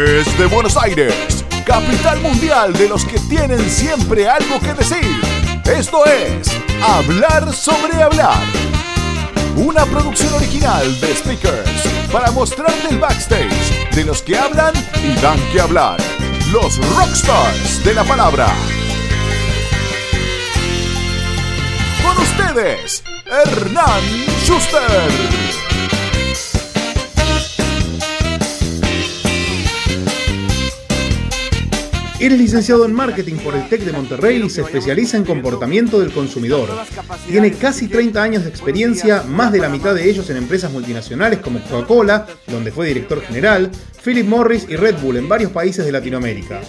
Desde Buenos Aires, capital mundial de los que tienen siempre algo que decir. Esto es Hablar sobre Hablar. Una producción original de Speakers para mostrarte el backstage de los que hablan y dan que hablar. Los rockstars de la palabra. Con ustedes, Hernán Schuster. Eres licenciado en marketing por el TEC de Monterrey y se especializa en comportamiento del consumidor. Tiene casi 30 años de experiencia, más de la mitad de ellos en empresas multinacionales como Coca-Cola, donde fue director general, Philip Morris y Red Bull en varios países de Latinoamérica.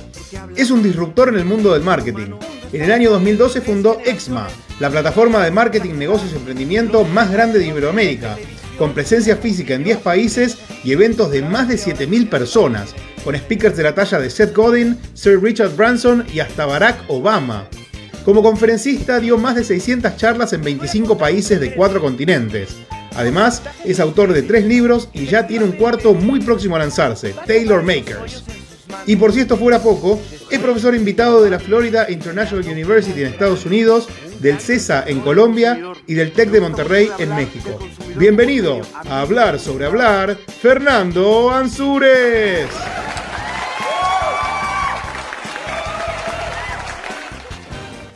Es un disruptor en el mundo del marketing. En el año 2012 fundó Exma, la plataforma de marketing, negocios y emprendimiento más grande de Iberoamérica, con presencia física en 10 países y eventos de más de 7.000 personas, con speakers de la talla de Seth Godin, Sir Richard Branson y hasta Barack Obama. Como conferencista dio más de 600 charlas en 25 países de 4 continentes. Además, es autor de 3 libros y ya tiene un cuarto muy próximo a lanzarse, Taylor Makers. Y por si esto fuera poco, es profesor invitado de la Florida International University en Estados Unidos, del CESA en Colombia y del TEC de Monterrey en México. Bienvenido a Hablar sobre Hablar, Fernando Ansúrez.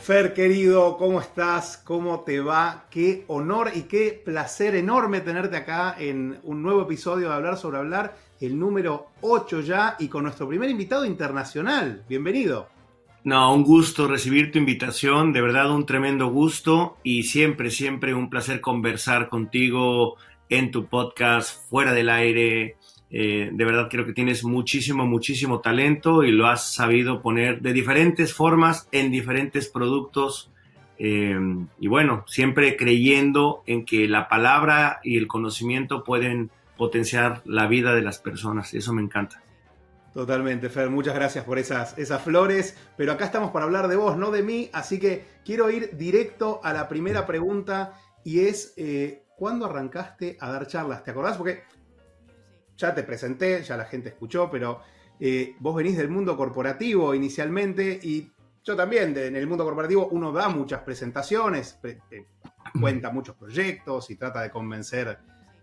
Fer, querido, ¿cómo estás? ¿Cómo te va? Qué honor y qué placer enorme tenerte acá en un nuevo episodio de Hablar sobre Hablar, el número 8 ya, y con nuestro primer invitado internacional. Bienvenido. No, un gusto recibir tu invitación, de verdad un tremendo gusto y siempre, siempre un placer conversar contigo en tu podcast, fuera del aire, eh, de verdad creo que tienes muchísimo, muchísimo talento y lo has sabido poner de diferentes formas en diferentes productos. Eh, y bueno, siempre creyendo en que la palabra y el conocimiento pueden potenciar la vida de las personas. Eso me encanta. Totalmente, Fer. Muchas gracias por esas, esas flores. Pero acá estamos para hablar de vos, no de mí. Así que quiero ir directo a la primera pregunta y es, eh, ¿cuándo arrancaste a dar charlas? ¿Te acordás? Porque ya te presenté, ya la gente escuchó, pero eh, vos venís del mundo corporativo inicialmente y yo también, en el mundo corporativo uno da muchas presentaciones, eh, cuenta muchos proyectos y trata de convencer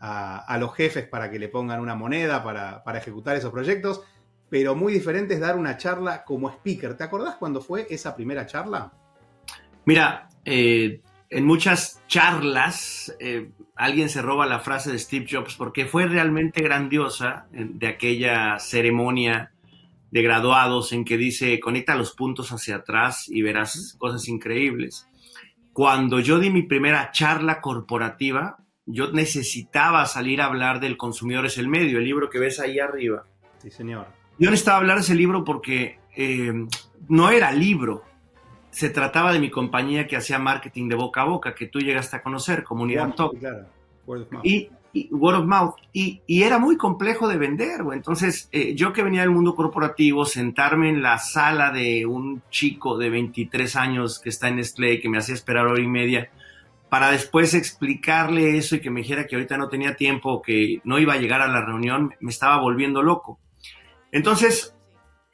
a, los jefes para que le pongan una moneda para, ejecutar esos proyectos, pero muy diferente es dar una charla como speaker. ¿Te acordás cuándo fue esa primera charla? Mira, eh, en muchas charlas eh, alguien se roba la frase de Steve Jobs porque fue realmente grandiosa de aquella ceremonia de graduados en que dice conecta los puntos hacia atrás y verás cosas increíbles. Cuando yo di mi primera charla corporativa, yo necesitaba salir a hablar del consumidor es el medio, el libro que ves ahí arriba. Sí, señor. Yo necesitaba hablar de ese libro porque eh, no era libro, se trataba de mi compañía que hacía marketing de boca a boca, que tú llegaste a conocer, Comunidad Top. Y, word of mouth. Y, era muy complejo de vender, Entonces, eh, yo que venía del mundo corporativo, sentarme en la sala de un chico de 23 años que está en Nestlé, que me hacía esperar hora y media, para después explicarle eso y que me dijera que ahorita no tenía tiempo, que no iba a llegar a la reunión, me estaba volviendo loco. Entonces,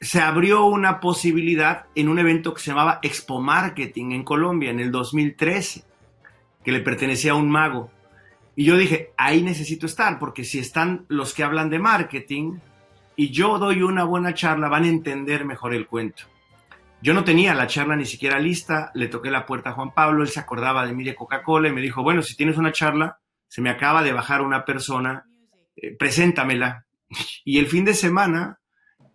se abrió una posibilidad en un evento que se llamaba Expo Marketing en Colombia en el 2013, que le pertenecía a un mago. Y yo dije, ahí necesito estar, porque si están los que hablan de marketing y yo doy una buena charla, van a entender mejor el cuento. Yo no tenía la charla ni siquiera lista, le toqué la puerta a Juan Pablo, él se acordaba de mí de Coca-Cola y me dijo, bueno, si tienes una charla, se me acaba de bajar una persona, eh, preséntamela. Y el fin de semana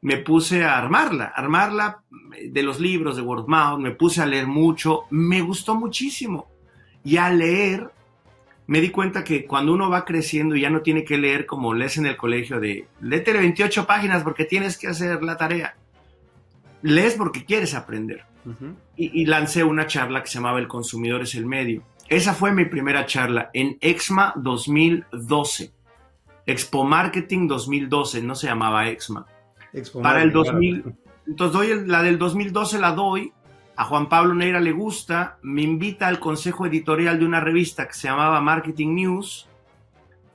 me puse a armarla, armarla de los libros de Word Mouth, me puse a leer mucho, me gustó muchísimo. Y al leer, me di cuenta que cuando uno va creciendo y ya no tiene que leer como lees en el colegio de, léete 28 páginas porque tienes que hacer la tarea. Lees porque quieres aprender. y, y lancé una charla que se llamaba El consumidor es el medio. Esa fue mi primera charla en EXMA 2012. Expo Marketing 2012, no se llamaba EXMA para el 2000. Entonces doy la del 2012 la doy. A Juan Pablo Neira le gusta, me invita al consejo editorial de una revista que se llamaba Marketing News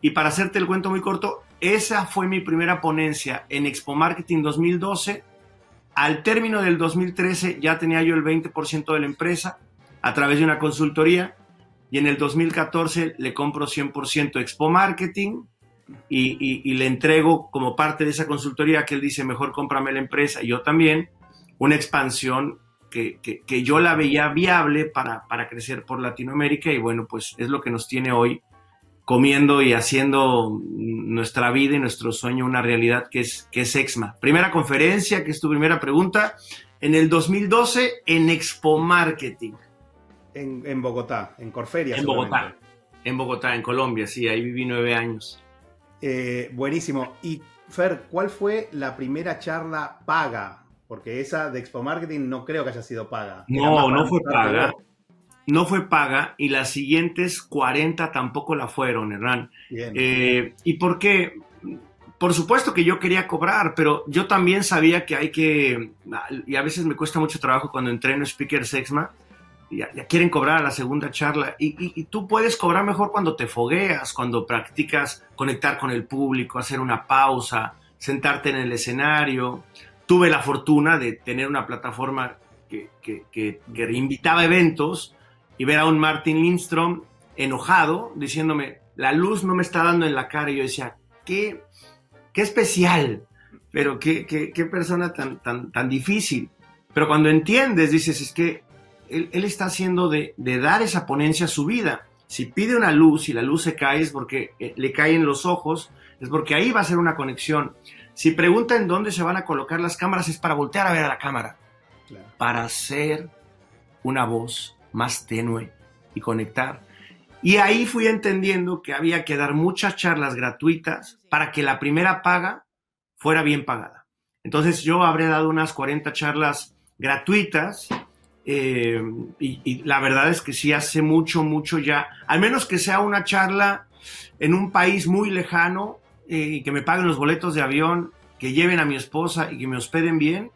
Y para hacerte el cuento muy corto, esa fue mi primera ponencia en Expo Marketing 2012. Al término del 2013 ya tenía yo el 20% de la empresa a través de una consultoría y en el 2014 le compro 100% Expo Marketing y, le entrego como parte de esa consultoría que él dice, mejor cómprame la empresa, y yo también, una expansión que, que, yo la veía viable para, para, crecer por Latinoamérica y bueno, pues es lo que nos tiene hoy comiendo y haciendo nuestra vida y nuestro sueño una realidad que es, que es EXMA. Primera conferencia, que es tu primera pregunta, en el 2012 en Expo Marketing. En, Bogotá, en Corferia. En Bogotá, en Bogotá, en Colombia, sí, ahí viví nueve años. Eh, buenísimo. Y Fer, ¿cuál fue la primera charla paga? Porque esa de Expo Marketing no creo que haya sido paga. No, no fue paga. No fue paga y las siguientes 40 tampoco la fueron, Hernán. Eh, ¿Y por qué? Por supuesto que yo quería cobrar, pero yo también sabía que hay que, y a veces me cuesta mucho trabajo cuando entreno Speaker Sexma, ya, quieren cobrar a la segunda charla. Y, tú puedes cobrar mejor cuando te fogueas, cuando practicas conectar con el público, hacer una pausa, sentarte en el escenario. Tuve la fortuna de tener una plataforma que, que, que, invitaba eventos y ver a un Martin Lindstrom enojado diciéndome, la luz no me está dando en la cara. Y yo decía, qué, qué especial, pero qué, qué, qué persona tan, tan, tan difícil. Pero cuando entiendes, dices, es que él, está haciendo de, dar esa ponencia a su vida. Si pide una luz y la luz se cae es porque eh, le caen los ojos, es porque ahí va a ser una conexión. Si pregunta en dónde se van a colocar las cámaras es para voltear a ver a la cámara, para hacer una voz más tenue y conectar. Y ahí fui entendiendo que había que dar muchas charlas gratuitas para que la primera paga fuera bien pagada. Entonces yo habré dado unas 40 charlas gratuitas eh, y, la verdad es que sí hace mucho, mucho ya, al menos que sea una charla en un país muy lejano eh, y que me paguen los boletos de avión, que lleven a mi esposa y que me hospeden bien,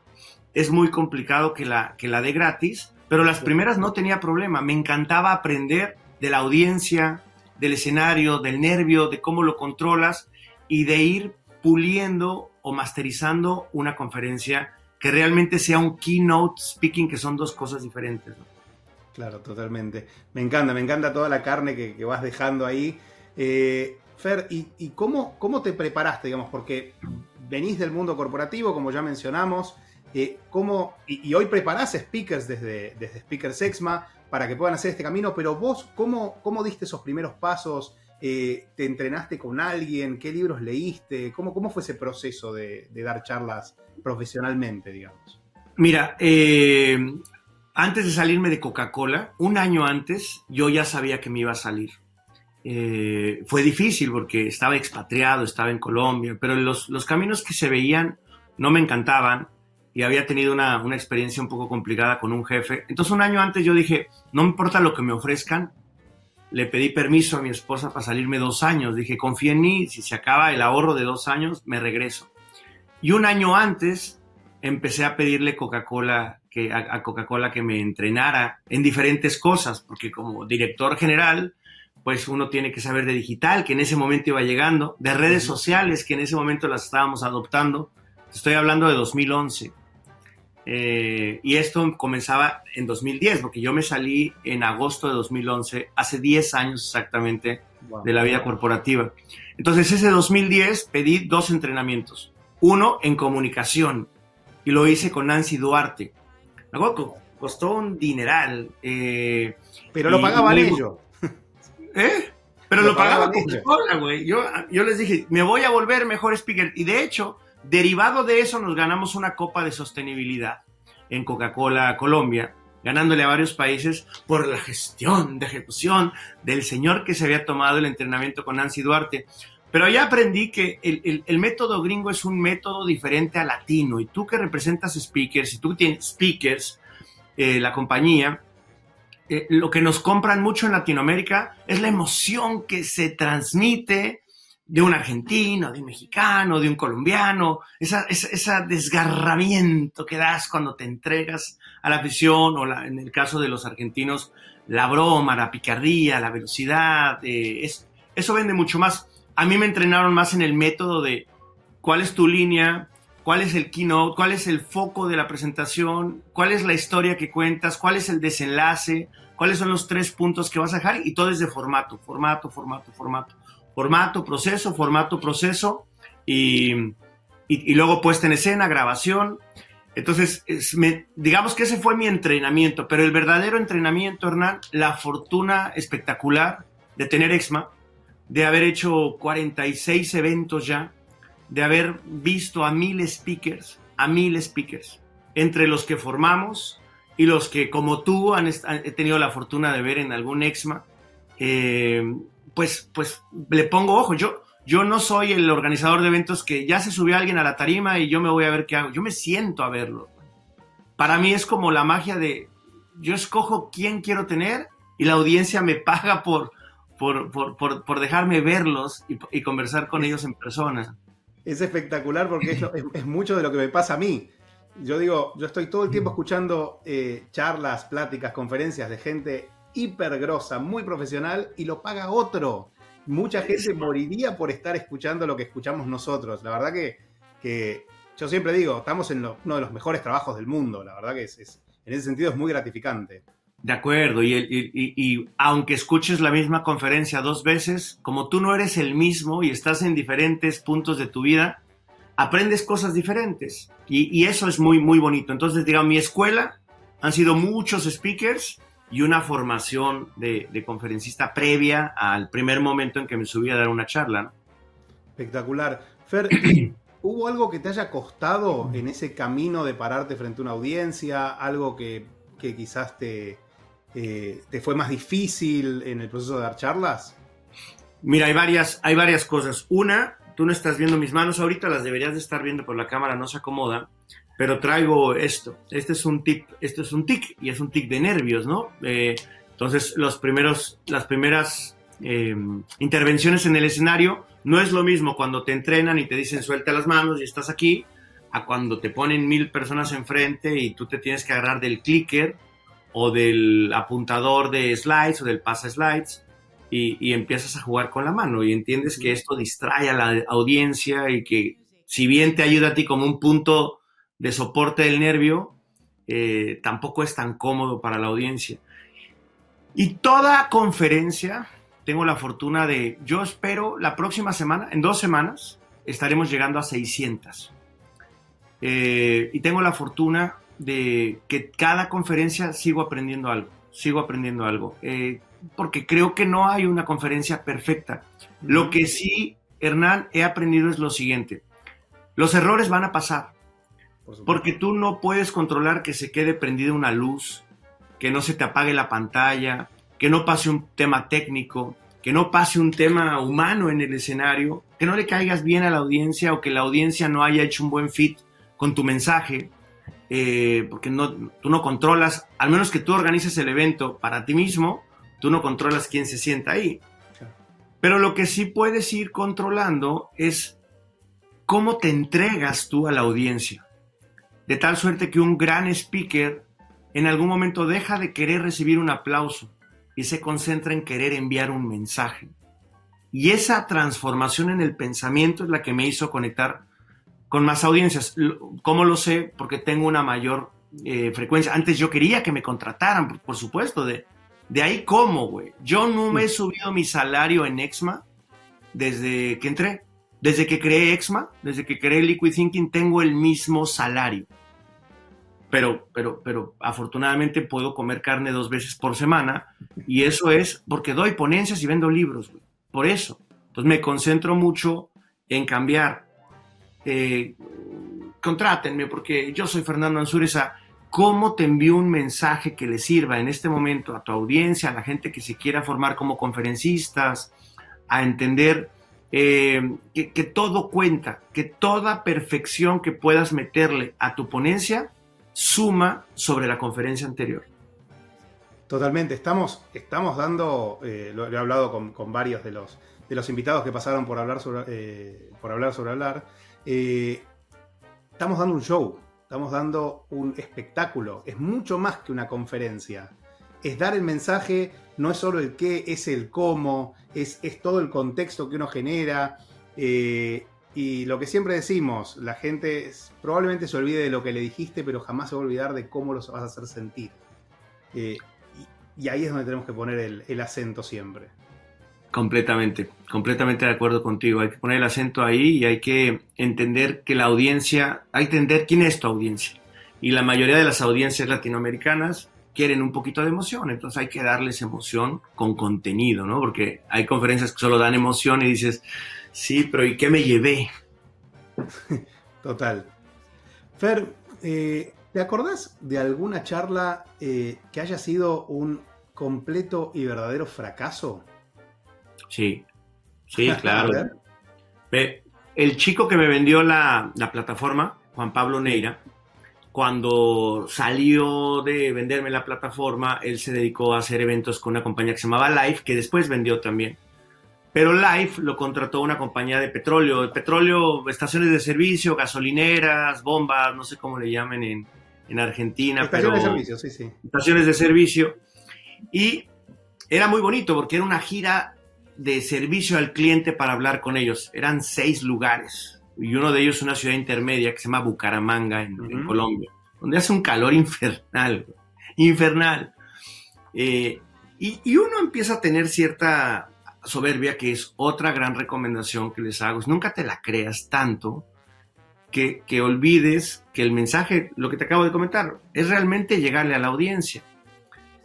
es muy complicado que la, que la dé gratis, pero las primeras no tenía problema, me encantaba aprender de la audiencia, del escenario, del nervio, de cómo lo controlas y de ir puliendo o masterizando una conferencia que realmente sea un keynote speaking, que son dos cosas diferentes. Claro, totalmente. Me encanta, me encanta toda la carne que, vas dejando ahí. Eh, Fer, ¿y, cómo, cómo, te preparaste, digamos? Porque venís del mundo corporativo, como ya mencionamos, eh, ¿cómo, y, hoy preparás speakers desde, desde Speaker Sexma para que puedan hacer este camino, pero vos, ¿cómo, cómo diste esos primeros pasos? Eh, ¿Te entrenaste con alguien? ¿Qué libros leíste? ¿Cómo, cómo fue ese proceso de, dar charlas profesionalmente, digamos? Mira, eh, antes de salirme de Coca-Cola, un año antes, yo ya sabía que me iba a salir. Eh, fue difícil porque estaba expatriado, estaba en Colombia, pero los, los, caminos que se veían no me encantaban y había tenido una, una experiencia un poco complicada con un jefe. Entonces un año antes yo dije, no me importa lo que me ofrezcan, le pedí permiso a mi esposa para salirme dos años. Dije, confía en mí, si se acaba el ahorro de dos años, me regreso. Y un año antes empecé a pedirle Coca-Cola que, a, Coca-Cola que me entrenara en diferentes cosas, porque como director general, pues uno tiene que saber de digital, que en ese momento iba llegando, de redes sociales, que en ese momento las estábamos adoptando. Estoy hablando de 2011. Eh, y esto comenzaba en 2010, porque yo me salí en agosto de 2011, hace 10 años exactamente de la vida corporativa. Entonces, ese 2010 pedí dos entrenamientos. Uno en comunicación, y lo hice con Nancy Duarte. Luego costó un dineral. Eh, Pero lo pagaban ellos. ¿Eh? Pero lo, pagaban Coca-Cola, güey. Yo, yo les dije, me voy a volver mejor speaker. Y de hecho, Derivado de eso nos ganamos una copa de sostenibilidad en Coca-Cola Colombia, ganándole a varios países por la gestión de ejecución del señor que se había tomado el entrenamiento con Nancy Duarte. Pero ya aprendí que el, método gringo es un método diferente al latino y tú que representas speakers y tú tienes speakers, eh, la compañía, eh, lo que nos compran mucho en Latinoamérica es la emoción que se transmite de un argentino, de un mexicano, de un colombiano, esa, desgarramiento que das cuando te entregas a la afición, o en el caso de los argentinos, la broma, la picardía, la velocidad, eh, es, eso vende mucho más. a mí me entrenaron más en el método de cuál es tu línea, cuál es el keynote, cuál es el foco de la presentación, cuál es la historia que cuentas, cuál es el desenlace, cuáles son los tres puntos que vas a dejar y todo es de formato, formato, formato, formato. Formato, proceso, formato, proceso y, luego puesta en escena, grabación. Entonces, digamos que ese fue mi entrenamiento, pero el verdadero entrenamiento, Hernán, la fortuna espectacular de tener EXMA, de haber hecho 46 eventos ya, de haber visto a mil speakers, a mil speakers, entre los que formamos y los que como tú han, he tenido la fortuna de ver en algún EXMA, eh, pues, pues le pongo ojo. Yo, yo no soy el organizador de eventos que ya se subió alguien a la tarima y yo me voy a ver qué hago. Yo me siento a verlo. Para mí es como la magia de yo escojo quién quiero tener y la audiencia me paga por, por, por, por, dejarme verlos y, conversar con ellos en persona. Es espectacular porque es, es, mucho de lo que me pasa a mí. Yo digo, yo estoy todo el tiempo escuchando eh, charlas, pláticas, conferencias de gente hiper grosa, muy profesional y lo paga otro. Mucha gente moriría por estar escuchando lo que escuchamos nosotros. La verdad que, que yo siempre digo, estamos en uno de los mejores trabajos del mundo. La verdad que es, en ese sentido es muy gratificante. De acuerdo, y, y, aunque escuches la misma conferencia dos veces, como tú no eres el mismo y estás en diferentes puntos de tu vida, aprendes cosas diferentes. Y, eso es muy, muy bonito. Entonces, digamos, mi escuela han sido muchos speakers y una formación de, conferencista previa al primer momento en que me subí a dar una charla. Espectacular. Fer, ¿hubo algo que te haya costado en ese camino de pararte frente a una audiencia? ¿Algo que, que quizás te, eh, te fue más difícil en el proceso de dar charlas? Mira, hay varias, hay varias cosas. Una, tú no estás viendo mis manos ahorita, las deberías de estar viendo por la cámara, no se acomoda, pero traigo esto. Este es un tic, esto es un tic y es un tic de nervios, ¿no? Eh, entonces, los primeros, las primeras eh, intervenciones en el escenario no es lo mismo cuando te entrenan y te dicen suelta las manos y estás aquí, a cuando te ponen mil personas enfrente y tú te tienes que agarrar del clicker o del apuntador de slides o del pasa slides y, empiezas a jugar con la mano y entiendes que esto distrae a la audiencia y que si bien te ayuda a ti como un punto de soporte del nervio, eh, tampoco es tan cómodo para la audiencia. Y toda conferencia, tengo la fortuna de, yo espero la próxima semana, en dos semanas, estaremos llegando a 600. Eh, y tengo la fortuna de que cada conferencia sigo aprendiendo algo, sigo aprendiendo algo, eh, porque creo que no hay una conferencia perfecta. Lo que sí, Hernán, he aprendido es lo siguiente, los errores van a pasar, porque tú no puedes controlar que se quede prendida una luz, que no se te apague la pantalla, que no pase un tema técnico, que no pase un tema humano en el escenario, que no le caigas bien a la audiencia o que la audiencia no haya hecho un buen fit con tu mensaje. Eh, porque no, tú no controlas, al menos que tú organices el evento para ti mismo, tú no controlas quién se sienta ahí. Pero lo que sí puedes ir controlando es cómo te entregas tú a la audiencia. De tal suerte que un gran speaker en algún momento deja de querer recibir un aplauso y se concentra en querer enviar un mensaje. Y esa transformación en el pensamiento es la que me hizo conectar con más audiencias. ¿Cómo lo sé? Porque tengo una mayor eh, frecuencia. Antes yo quería que me contrataran, por, supuesto. De, de ahí cómo, güey. Yo no me he subido mi salario en Exma desde que entré. Desde que creé Exma, desde que creé Liquid Thinking, tengo el mismo salario. Pero, pero, pero afortunadamente puedo comer carne dos veces por semana y eso es porque doy ponencias y vendo libros, güey. Por eso. Entonces me concentro mucho en cambiar eh, contrátenme porque yo soy Fernando Ansúreza. ¿Cómo te envío un mensaje que le sirva en este momento a tu audiencia, a la gente que se quiera formar como conferencistas, a entender eh, que, todo cuenta, que toda perfección que puedas meterle a tu ponencia suma sobre la conferencia anterior? Totalmente, estamos, estamos dando, eh, lo, he hablado con, varios de los, de los invitados que pasaron por hablar sobre, eh, por hablar, sobre hablar, estamos dando un show, estamos dando un espectáculo, es mucho más que una conferencia. es dar el mensaje, no es solo el qué, es el cómo, es, es todo el contexto que uno genera. Eh, y lo que siempre decimos, la gente probablemente se olvide de lo que le dijiste, pero jamás se va a olvidar de cómo los vas a hacer sentir. Eh, y, ahí es donde tenemos que poner el, acento siempre. Completamente, completamente de acuerdo contigo. Hay que poner el acento ahí y hay que entender que la audiencia, hay que entender quién es tu audiencia. Y la mayoría de las audiencias latinoamericanas quieren un poquito de emoción, entonces hay que darles emoción con contenido, ¿no? Porque hay conferencias que solo dan emoción y dices, Sí, pero ¿y qué me llevé? Total. Fer, eh, ¿te acordás de alguna charla eh, que haya sido un completo y verdadero fracaso? Sí, sí, claro. el chico que me vendió la, la plataforma, Juan Pablo Neira, cuando salió de venderme la plataforma, él se dedicó a hacer eventos con una compañía que se llamaba Live, que después vendió también. Pero Life lo contrató una compañía de petróleo, de petróleo, estaciones de servicio, gasolineras, bombas, no sé cómo le llamen en, en Argentina. Estaciones de servicio, sí, sí. Estaciones de servicio. Y era muy bonito porque era una gira de servicio al cliente para hablar con ellos. Eran seis lugares. Y uno de ellos una ciudad intermedia que se llama Bucaramanga, en, Colombia, donde hace un calor infernal. Infernal. Eh, y, y uno empieza a tener cierta soberbia, que es otra gran recomendación que les hago, es nunca te la creas tanto que, que, olvides que el mensaje, lo que te acabo de comentar, es realmente llegarle a la audiencia.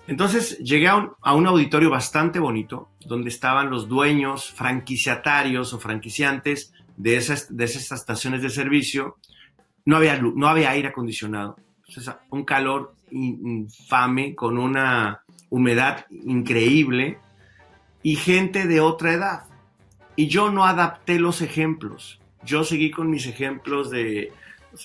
Entonces llegué a un, a un auditorio bastante bonito, donde estaban los dueños, franquiciatarios o franquiciantes de esas, de esas estaciones de servicio. No había, no había aire acondicionado. Un calor infame con una humedad increíble y gente de otra edad. Y yo no adapté los ejemplos. Yo seguí con mis ejemplos de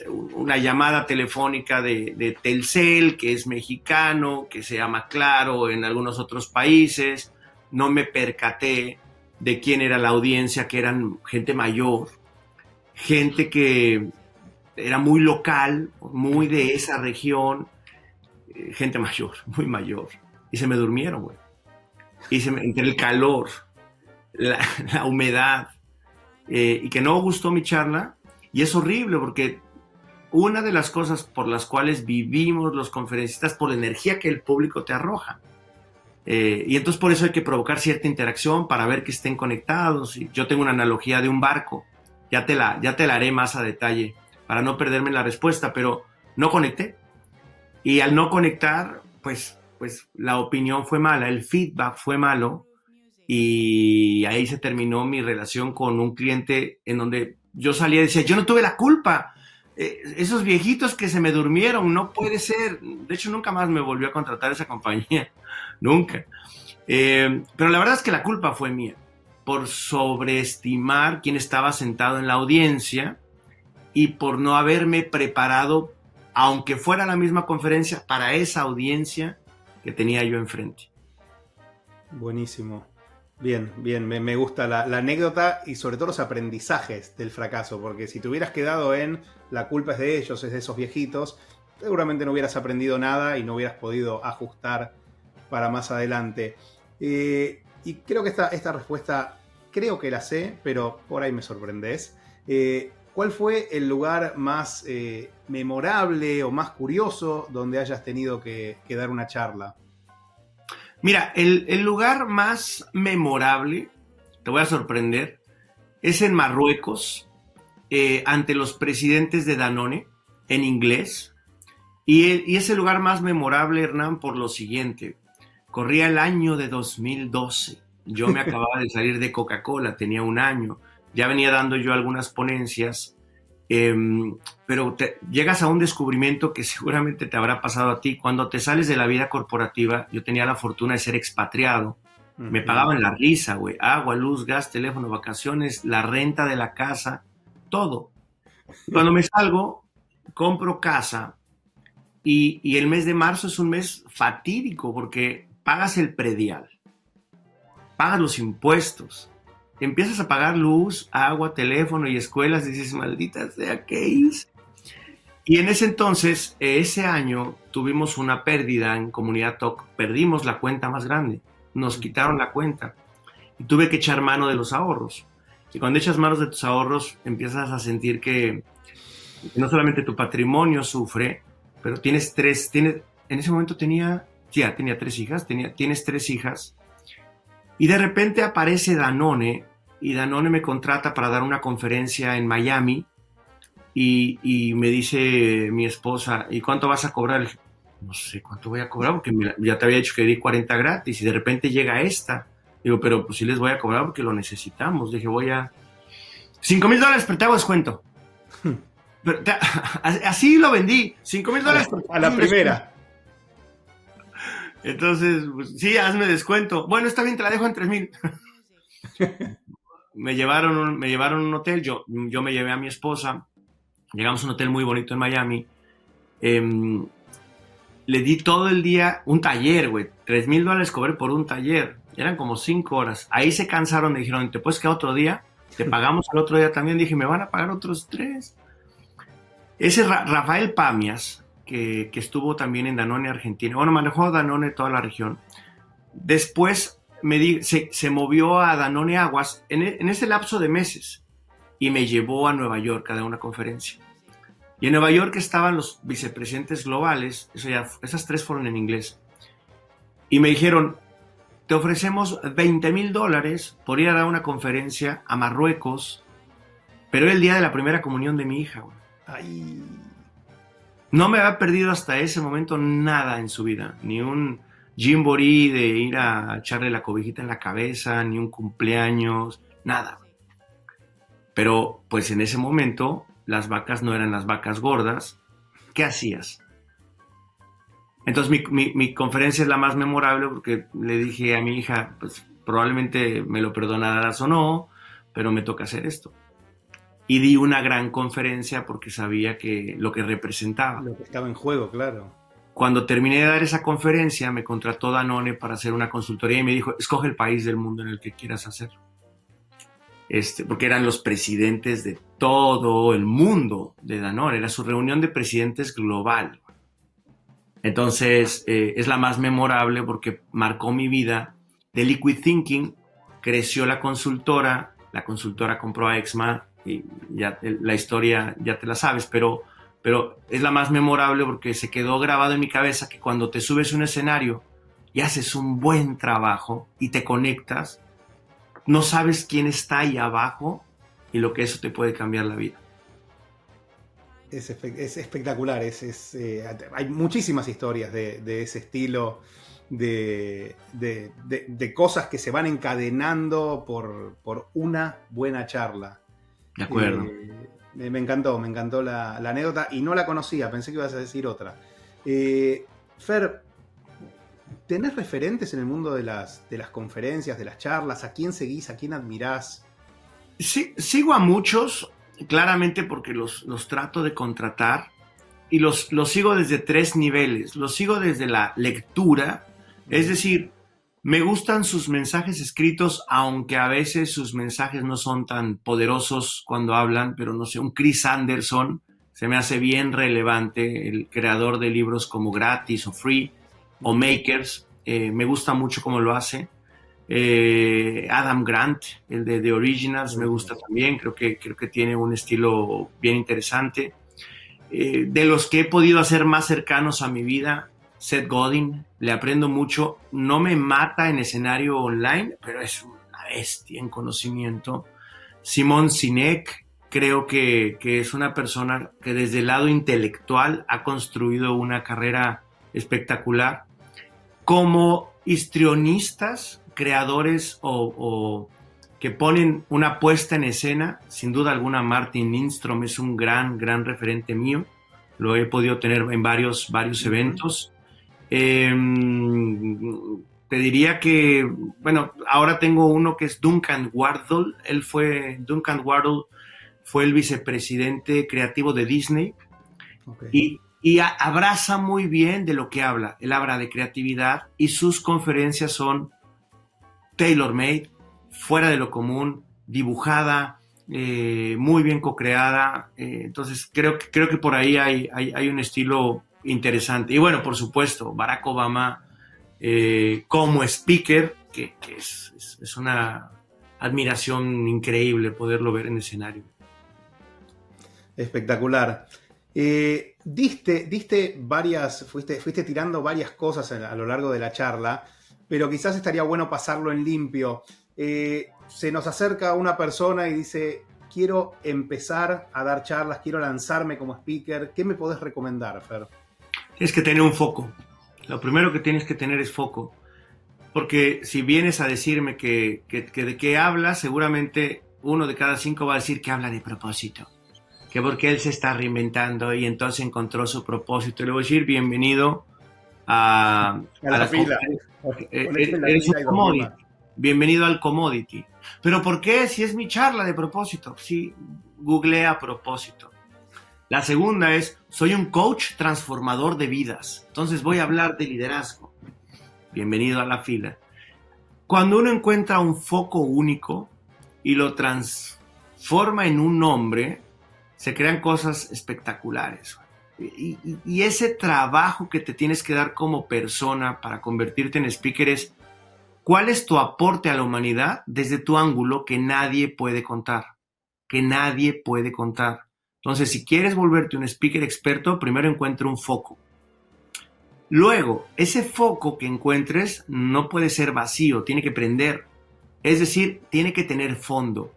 una llamada telefónica de, Telcel, que es mexicano, que se llama Claro en algunos otros países. No me percaté de quién era la audiencia, que eran gente mayor, gente que era muy local, muy de esa región, eh, gente mayor, muy mayor. Y se me durmieron, güey y entre el calor, la, humedad, eh, y que no gustó mi charla. Y es horrible porque una de las cosas por las cuales vivimos los conferencistas por la energía que el público te arroja. Eh, y entonces por eso hay que provocar cierta interacción para ver que estén conectados. Yo tengo una analogía de un barco, ya te, la, ya te la haré más a detalle para no perderme la respuesta, pero no conecté. Y al no conectar, pues pues la opinión fue mala, el feedback fue malo y ahí se terminó mi relación con un cliente en donde yo salía y decía, yo no tuve la culpa. Eh, esos viejitos que se me durmieron, no puede ser. De hecho, nunca más me volvió a contratar esa compañía. nunca. Eh, pero la verdad es que la culpa fue mía por sobreestimar quién estaba sentado en la audiencia y por no haberme preparado, aunque fuera la misma conferencia, para esa audiencia que tenía yo enfrente. Buenísimo. Bien, bien, me, gusta la, anécdota y sobre todo los aprendizajes del fracaso, porque si te hubieras quedado en la culpa es de ellos, es de esos viejitos, seguramente no hubieras aprendido nada y no hubieras podido ajustar para más adelante. Eh, y creo que esta, esta respuesta, creo que la sé, pero por ahí me sorprendes. Eh, ¿Cuál fue el lugar más eh, memorable o más curioso donde hayas tenido que, dar una charla? Mira, el, lugar más memorable, te voy a sorprender, es en Marruecos, eh, ante los presidentes de Danone, en inglés. Y, y ese lugar más memorable, Hernán, por lo siguiente. Corría el año de 2012. Yo me acababa de salir de Coca-Cola, tenía un año ya venía dando yo algunas ponencias, em, pero llegas a un descubrimiento que seguramente te habrá pasado a ti. Cuando te sales de la vida corporativa, yo tenía la fortuna de ser expatriado. Me pagaban la risa, güey. Agua, luz, gas, teléfono, vacaciones, la renta de la casa, todo. Cuando me salgo, compro casa y, y el mes de marzo es un mes fatídico porque pagas el predial, pagas los impuestos, empiezas a pagar luz, agua, teléfono y escuelas, dices, maldita sea, ¿qué Y en ese entonces, ese año, tuvimos una pérdida en Comunidad TOC. Perdimos la cuenta más grande. Nos quitaron la cuenta. Y tuve que echar mano de los ahorros. Y cuando echas manos de tus ahorros, empiezas a sentir que no solamente tu patrimonio sufre, pero tienes tres, tienes, en ese momento tenía, ya tenía tres hijas, tenía, tienes tres hijas. Y de repente aparece Danone y Danone me contrata para dar una conferencia en Miami y, me dice mi esposa, ¿y cuánto vas a cobrar? no sé cuánto voy a cobrar porque ya te había dicho que di 40 gratis y de repente llega esta. Digo, pero pues sí les voy a cobrar porque lo necesitamos. Dije, voy a... 5 mil dólares, pero te hago descuento. así lo vendí, 5 mil dólares. A la primera. Entonces, pues, sí, hazme descuento. Bueno, está bien, te la dejo en 3 mil. me, llevaron, me llevaron a un hotel, yo, yo me llevé a mi esposa, llegamos a un hotel muy bonito en Miami. Em, le di todo el día un taller, güey. 3 mil dólares cobré por un taller. Eran como 5 horas. Ahí se cansaron, me dijeron, ¿te puedes quedar otro día? Te pagamos el otro día también. Dije, me van a pagar otros 3. Ese Rafael Pamias, que, estuvo también en Danone Argentina, bueno, manejó Danone toda la región. Después se, movió a Danone Aguas en, e, en, ese lapso de meses y me llevó a Nueva York a dar una conferencia. Y en Nueva York estaban los vicepresidentes globales, esas tres fueron en inglés. Y me dijeron, te ofrecemos 20 mil dólares por ir a dar una conferencia a Marruecos, pero el día de la primera comunión de mi hija. No me había perdido hasta ese momento nada en su vida, ni un jimborí de ir a echarle la cobijita en la cabeza, ni un cumpleaños, nada. Pero pues en ese momento las vacas no eran las vacas gordas. ¿Qué hacías? Entonces mi, conferencia es la más memorable porque le dije a mi hija, pues probablemente me lo perdonarás o no, pero me toca hacer esto y di una gran conferencia porque sabía que lo que representaba. Lo que estaba en juego, claro. Cuando terminé de dar esa conferencia, me contrató Danone para hacer una consultoría y me dijo, escoge el país del mundo en el que quieras hacerlo. Este, porque eran los presidentes de todo el mundo de Danone, era su reunión de presidentes global. Entonces, eh, es la más memorable porque marcó mi vida. De Liquid Thinking creció la consultora, la consultora compró a Exma y ya la historia ya te la sabes, pero, pero es la más memorable porque se quedó grabado en mi cabeza que cuando te subes a un escenario y haces un buen trabajo y te conectas, no sabes quién está ahí abajo y lo que eso te puede cambiar la vida. Es, espectacular, es, eh, hay muchísimas historias de, ese estilo, de, cosas que se van encadenando por, por una buena charla. De acuerdo. Eh, me encantó, me encantó la, anécdota y no la conocía, pensé que ibas a decir otra. Eh, Fer, ¿tenés referentes en el mundo de las, de las conferencias, de las charlas? ¿A quién seguís, a quién admirás? Sí, sigo a muchos, claramente porque los, los trato de contratar y los, los sigo desde tres niveles. Los sigo desde la lectura, es decir, me gustan sus mensajes escritos, aunque a veces sus mensajes no son tan poderosos cuando hablan, pero no sé, un Chris Anderson se me hace bien relevante, el creador de libros como Gratis o Free o Makers, eh, me gusta mucho cómo lo hace. Eh, Adam Grant, el de The Originals, me gusta también, creo que, creo que tiene un estilo bien interesante. Eh, de los que he podido hacer más cercanos a mi vida, Seth Godin, le aprendo mucho, no me mata en escenario online, pero es una bestia en conocimiento. Simón Sinek, creo que, es una persona que desde el lado intelectual ha construido una carrera espectacular. Como histrionistas, creadores o, que ponen una puesta en escena, sin duda alguna Martin Lindstrom es un gran, gran referente mío. Lo he podido tener en varios, varios eventos. Em, te diría que, bueno, ahora tengo uno que es Duncan Wardle. Él fue, Duncan Wardle fue el vicepresidente creativo de Disney y, abraza muy bien de lo que habla. Él habla de creatividad y sus conferencias son tailor-made, fuera de lo común, dibujada, eh, muy bien co-creada. Eh, entonces, creo, creo que por ahí hay, hay, un estilo interesante. Y bueno, por supuesto, Barack Obama eh, como speaker, que, es, es, una admiración increíble poderlo ver en escenario. Espectacular. diste, diste varias, fuiste, fuiste tirando varias cosas a, lo largo de la charla, pero quizás estaría bueno pasarlo en limpio se nos acerca una persona y dice, quiero empezar a dar charlas, quiero lanzarme como speaker, ¿qué me podés recomendar, Fer? Tienes que tener un foco. Lo primero que tienes que tener es foco. Porque si vienes a decirme que, de qué hablas, seguramente uno de cada cinco va a decir que habla de propósito. Que porque él se está reinventando y entonces encontró su propósito. Y le voy a decir, bienvenido a, la, fila. Eres un commodity. Bienvenido al commodity. ¿Pero por qué? Si es mi charla de propósito. Sí, googlea a propósito. La segunda es, soy un coach transformador de vidas. Entonces voy a hablar de liderazgo. Bienvenido a la fila. Cuando uno encuentra un foco único y lo transforma en un nombre, se crean cosas espectaculares. Y, y, ese trabajo que te tienes que dar como persona para convertirte en speaker es ¿Cuál es tu aporte a la humanidad desde tu ángulo que nadie puede contar? Que nadie puede contar. Entonces, si quieres volverte un speaker experto, primero encuentra un foco. Luego, ese foco que encuentres no puede ser vacío, tiene que prender. Es decir, tiene que tener fondo.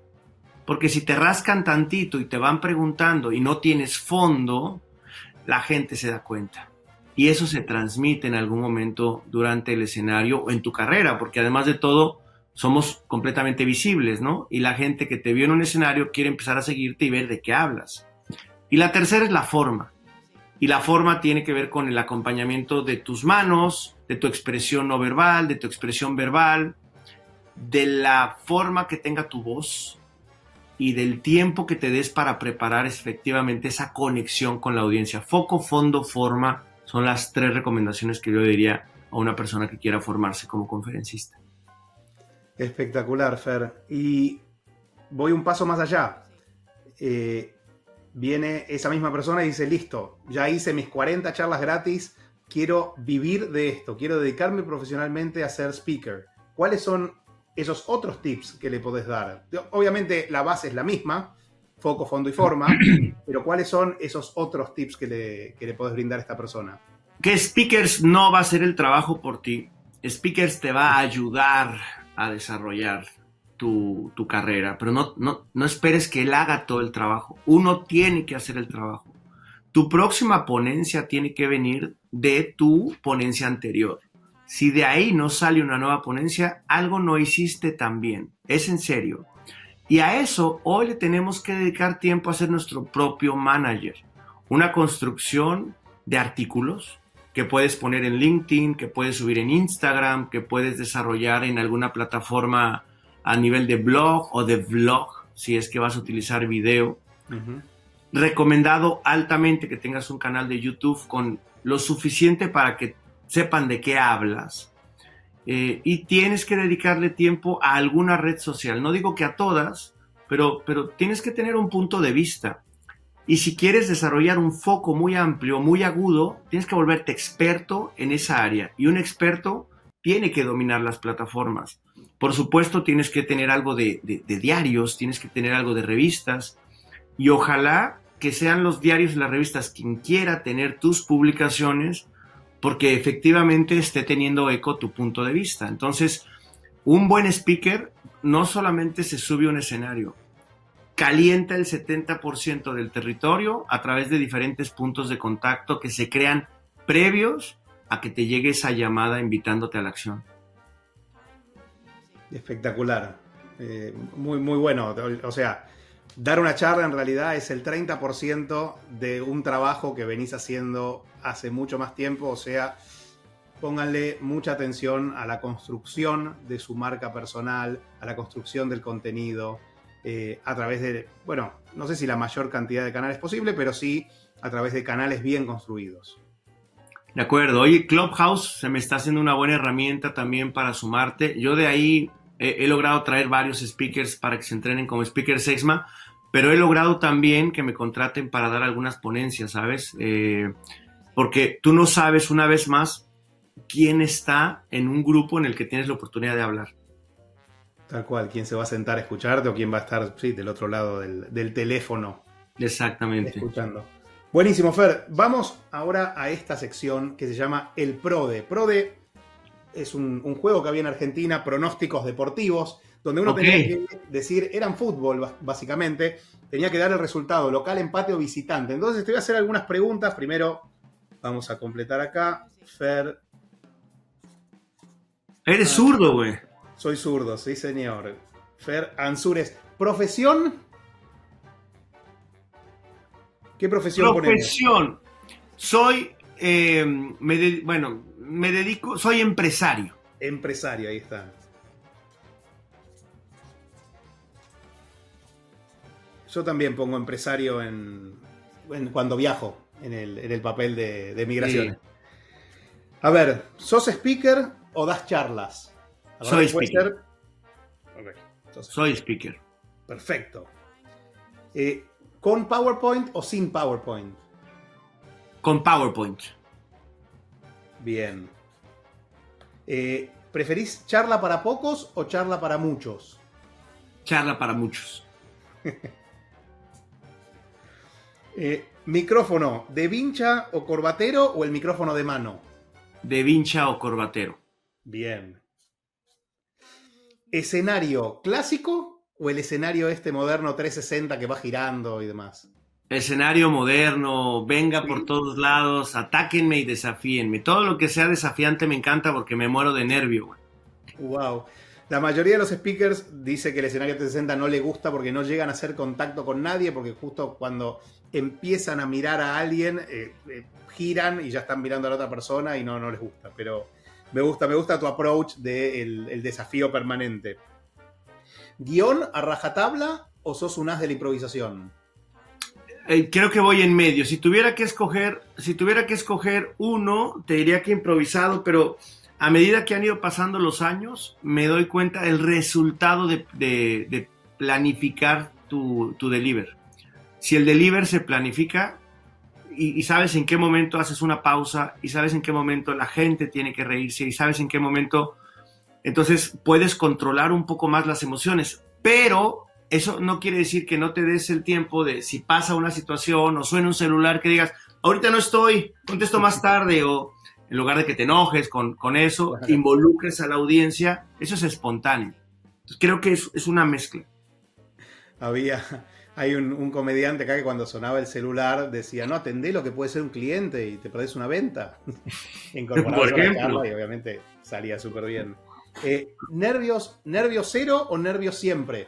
Porque si te rascan tantito y te van preguntando y no tienes fondo, la gente se da cuenta y eso se transmite en algún momento durante el escenario o en tu carrera, porque además de todo somos completamente visibles, ¿no? Y la gente que te vio en un escenario quiere empezar a seguirte y ver de qué hablas. Y la tercera es la forma. Y la forma tiene que ver con el acompañamiento de tus manos, de tu expresión no verbal, de tu expresión verbal, de la forma que tenga tu voz y del tiempo que te des para preparar efectivamente esa conexión con la audiencia. Foco, fondo, forma son las tres recomendaciones que yo diría a una persona que quiera formarse como conferencista. Espectacular, Fer. Y voy un paso más allá. Eh, viene esa misma persona y dice, listo, ya hice mis 40 charlas gratis, quiero vivir de esto, quiero dedicarme profesionalmente a ser speaker. ¿Cuáles son esos otros tips que le podés dar? Obviamente la base es la misma, foco, fondo y forma, pero ¿cuáles son esos otros tips que le, que le podés brindar a esta persona? Que Speakers no va a hacer el trabajo por ti. Speakers te va a ayudar a desarrollar tu, carrera, pero no, no, no esperes que él haga todo el trabajo. Uno tiene que hacer el trabajo. Tu próxima ponencia tiene que venir de tu ponencia anterior. Si de ahí no sale una nueva ponencia, algo no hiciste tan bien. Es en serio. Y a eso hoy le tenemos que dedicar tiempo a ser nuestro propio manager. Una construcción de artículos que puedes poner en LinkedIn, que puedes subir en Instagram, que puedes desarrollar en alguna plataforma a nivel de blog o de vlog, si es que vas a utilizar video. Recomendado altamente que tengas un canal de YouTube con lo suficiente para que sepan de qué hablas eh, y tienes que dedicarle tiempo a alguna red social. No digo que a todas, pero, pero tienes que tener un punto de vista. Y si quieres desarrollar un foco muy amplio, muy agudo, tienes que volverte experto en esa área. Y un experto tiene que dominar las plataformas. Por supuesto, tienes que tener algo de, diarios, tienes que tener algo de revistas. Y ojalá que sean los diarios y las revistas quien quiera tener tus publicaciones porque efectivamente esté teniendo eco tu punto de vista. Entonces, un buen speaker no solamente se sube a un escenario, calienta el 70% del territorio a través de diferentes puntos de contacto que se crean previos a que te llegue esa llamada invitándote a la acción. Espectacular. Eh, muy, muy bueno. O sea, dar una charla en realidad es el 30% de un trabajo que venís haciendo hace mucho más tiempo, o sea, pónganle mucha atención a la construcción de su marca personal, a la construcción del contenido, eh, a través de, bueno, no sé si la mayor cantidad de canales posible, pero sí a través de canales bien construidos. De acuerdo, oye, Clubhouse se me está haciendo una buena herramienta también para sumarte. Yo de ahí he, logrado traer varios speakers para que se entrenen como speaker Sexma, pero he logrado también que me contraten para dar algunas ponencias, ¿sabes? Eh, porque tú no sabes una vez más quién está en un grupo en el que tienes la oportunidad de hablar. Tal cual, quién se va a sentar a escucharte o quién va a estar sí, del otro lado del, teléfono. Exactamente. Escuchando. Buenísimo, Fer. Vamos ahora a esta sección que se llama El PRODE. PRODE es un, juego que había en Argentina, pronósticos deportivos, donde uno tenía que decir, eran fútbol básicamente, tenía que dar el resultado, local, empate o visitante. Entonces te voy a hacer algunas preguntas. Primero vamos a completar acá. Fer. Eres zurdo, güey. Soy zurdo, sí, señor. Fer Ansures. ¿Profesión? ¿Qué profesión Profesión. Soy, eh, bueno, me dedico, soy empresario. Empresario, ahí está. Yo también pongo empresario en, cuando viajo, en el, papel de, de migración. A ver, ¿sos speaker o das charlas? Soy speaker. Soy speaker. Perfecto. Eh, ¿Con PowerPoint o sin PowerPoint? Con PowerPoint. Bien. Eh, ¿Preferís charla para pocos o charla para muchos? Charla para muchos. Eh, ¿Micrófono de vincha o corbatero o el micrófono de mano? De vincha o corbatero. Bien. ¿Escenario clásico o el escenario este moderno 360 que va girando y demás? escenario moderno, venga por todos lados, atáquenme y desafíenme. Todo lo que sea desafiante me encanta porque me muero de nervio. Wow. La mayoría de los speakers dice que el escenario 360 no le gusta porque no llegan a hacer contacto con nadie, porque justo cuando empiezan a mirar a alguien, eh, eh, giran y ya están mirando a la otra persona y no, no les gusta. Pero me gusta, me gusta tu approach del de el desafío permanente. ¿Guión a rajatabla o sos un as de la improvisación? Eh, creo que voy en medio. Si tuviera que escoger, si tuviera que escoger uno, te diría que improvisado, pero a medida que han ido pasando los años, me doy cuenta del resultado de, planificar tu, tu, deliver. Si el deliver se planifica y, y, sabes en qué momento haces una pausa y sabes en qué momento la gente tiene que reírse y sabes en qué momento, entonces puedes controlar un poco más las emociones. Pero eso no quiere decir que no te des el tiempo de si pasa una situación o suena un celular que digas, ahorita no estoy, contesto más tarde o en lugar de que te enojes con, con eso, involucres a la audiencia, eso es espontáneo. creo que es, es, una mezcla. Había, hay un, comediante acá que cuando sonaba el celular decía, no, atendé lo que puede ser un cliente y te perdés una venta. Por ejemplo. y obviamente salía súper bien. Eh, ¿nervios, ¿Nervios cero o nervios siempre?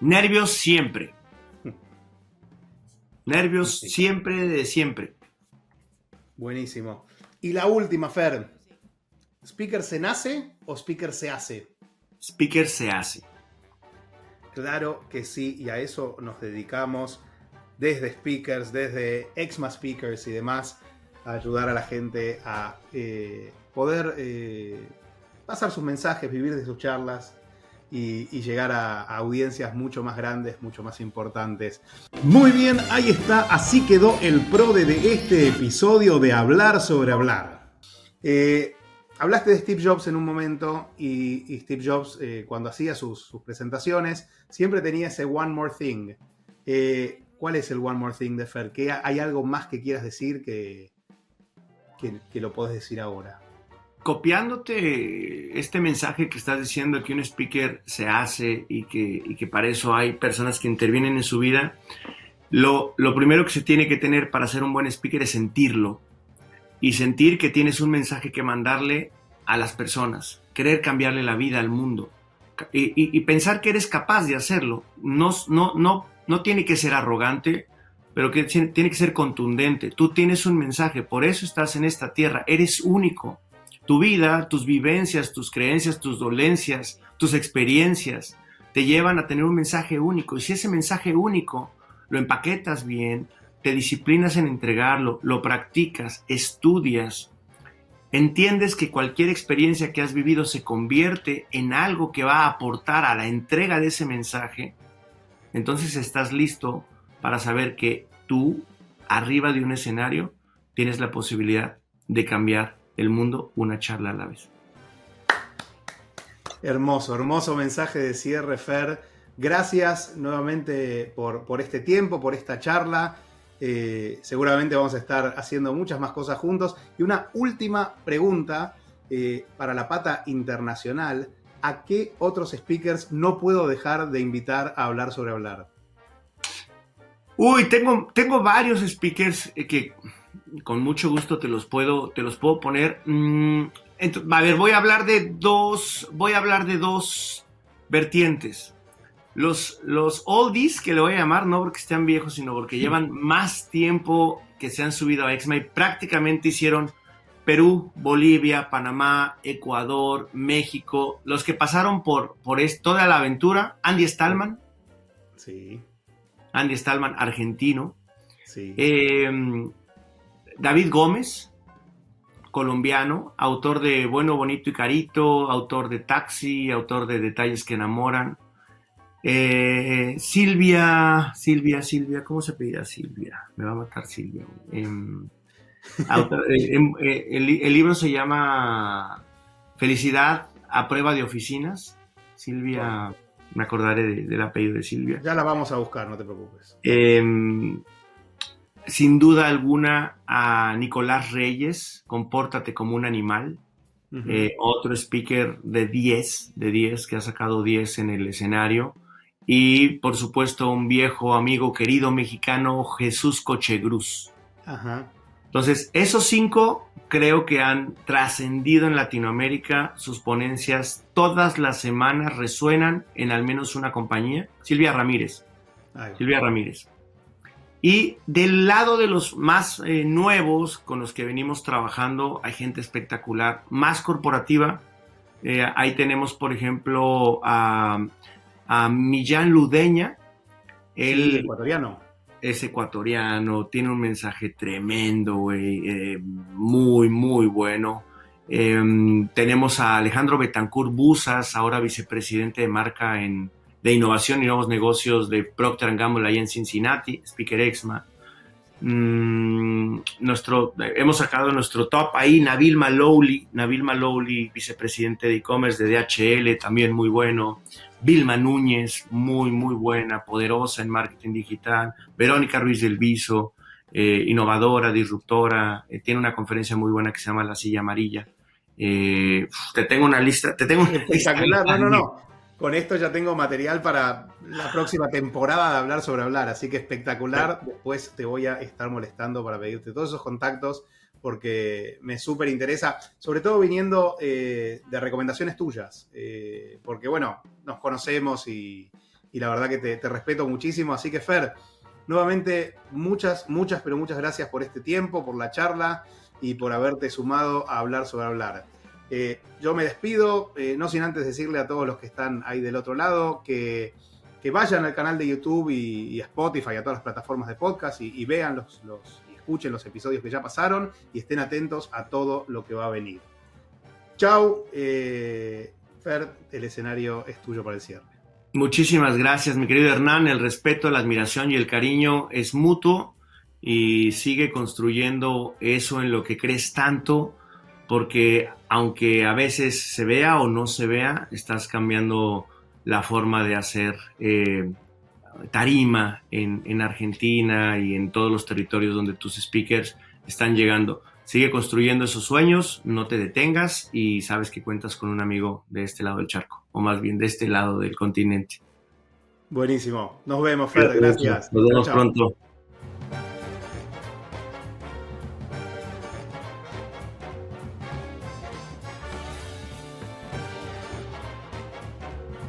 Nervios siempre. Nervios siempre de siempre. Buenísimo. Y la última, Fer. ¿Speaker se nace o speaker se hace? Speaker se hace. Claro que sí, y a eso nos dedicamos desde speakers, desde Exma Speakers y demás, a ayudar a la gente a eh, poder eh, pasar sus mensajes, vivir de sus charlas, y, llegar a, audiencias mucho más grandes, mucho más importantes. Muy bien, ahí está, así quedó el pro de, este episodio de Hablar sobre Hablar. Eh, hablaste de Steve Jobs en un momento y, Steve Jobs eh, cuando hacía sus, presentaciones siempre tenía ese One More Thing. Eh, ¿Cuál es el One More Thing de Fer? ¿Hay algo más que quieras decir que, que, lo podés decir ahora? Copiándote este mensaje que estás diciendo que un speaker se hace y que, que para eso hay personas que intervienen en su vida, lo, lo, primero que se tiene que tener para ser un buen speaker es sentirlo y sentir que tienes un mensaje que mandarle a las personas, querer cambiarle la vida al mundo y, y, pensar que eres capaz de hacerlo. No, no, no, no tiene que ser arrogante, pero que tiene que ser contundente. Tú tienes un mensaje, por eso estás en esta tierra, eres único tu vida, tus vivencias, tus creencias, tus dolencias, tus experiencias te llevan a tener un mensaje único. Y si ese mensaje único lo empaquetas bien, te disciplinas en entregarlo, lo practicas, estudias, entiendes que cualquier experiencia que has vivido se convierte en algo que va a aportar a la entrega de ese mensaje, entonces estás listo para saber que tú, arriba de un escenario, tienes la posibilidad de cambiar el mundo una charla a la vez. Hermoso, hermoso mensaje de cierre, Fer. Gracias nuevamente por, por este tiempo, por esta charla. Eh, seguramente vamos a estar haciendo muchas más cosas juntos. Y una última pregunta eh, para la pata internacional. ¿A qué otros speakers no puedo dejar de invitar a hablar sobre hablar? Uy, tengo, tengo varios speakers eh, que con mucho gusto te los puedo, te los puedo poner. Mm, a ver, voy a hablar de dos, voy a hablar de dos vertientes. Los, los oldies, que le voy a llamar, no porque estén viejos, sino porque llevan más tiempo que se han subido a XMA prácticamente hicieron Perú, Bolivia, Panamá, Ecuador, México, los que pasaron por, por toda la aventura, Andy Stallman. Sí. Andy Stallman, argentino. Sí. Em, David Gómez, colombiano, autor de Bueno, Bonito y Carito, autor de Taxi, autor de Detalles que enamoran. Eh, Silvia, Silvia, Silvia, ¿cómo se pedía Silvia? Me va a matar Silvia. Em, eh, em, eh, el, libro se llama Felicidad a prueba de oficinas. Silvia, me acordaré del apellido de Silvia. Ya la vamos a buscar, no te preocupes. Sin duda alguna a Nicolás Reyes, Compórtate como un animal. otro speaker de 10, de 10, que ha sacado 10 en el escenario y por supuesto un viejo amigo querido mexicano, Jesús Cochegruz. Entonces, esos cinco creo que han trascendido en Latinoamérica, sus ponencias todas las semanas resuenan en al menos una compañía. Silvia Ramírez. Silvia Ramírez. Y del lado de los más eh, nuevos con los que venimos trabajando, hay gente espectacular, más corporativa. Eh, ahí tenemos, por ejemplo, a a Millán Ludeña. el ecuatoriano. Es ecuatoriano, tiene un mensaje tremendo, eh, muy, muy bueno. Em, tenemos a Alejandro Betancourt Busas, ahora vicepresidente de marca en, de innovación y nuevos negocios de Procter Gamble ahí en Cincinnati, Speaker Exma. Mm, nuestro, hemos sacado nuestro top ahí, Nabil Malowli, Nabil Malowli, vicepresidente de e-commerce de DHL, también muy bueno. Vilma Núñez, muy, muy buena, poderosa en marketing digital. Verónica Ruiz del Viso, eh, innovadora, disruptora. Eh, tiene una conferencia muy buena que se llama La Silla Amarilla. Eh, te tengo una lista, te tengo una Espectacular, no, no, no. Con esto ya tengo material para la próxima temporada de hablar sobre hablar, así que espectacular. Después te voy a estar molestando para pedirte todos esos contactos porque me súper interesa, sobre todo viniendo eh, de recomendaciones tuyas, eh, porque bueno, nos conocemos y, la verdad que te, respeto muchísimo, así que Fer, nuevamente muchas, muchas, pero muchas gracias por este tiempo, por la charla y por haberte sumado a hablar sobre hablar. Eh, yo me despido, no sin antes decirle a todos los que están ahí del otro lado que, vayan al canal de YouTube y, Spotify, a todas las plataformas de podcast y, vean los, escuchen los episodios que ya pasaron y estén atentos a todo lo que va a venir. Chau, eh, Fer, el escenario es tuyo para el cierre. Muchísimas gracias, mi querido Hernán. El respeto, la admiración y el cariño es mutuo y sigue construyendo eso en lo que crees tanto, porque aunque a veces se vea o no se vea, estás cambiando la forma de hacer eh, tarima en, Argentina y en todos los territorios donde tus speakers están llegando. Sigue construyendo esos sueños, no te detengas y sabes que cuentas con un amigo de este lado del charco, o más bien de este lado del continente. Buenísimo. Nos vemos, Fred. Gracias. Nos vemos pronto.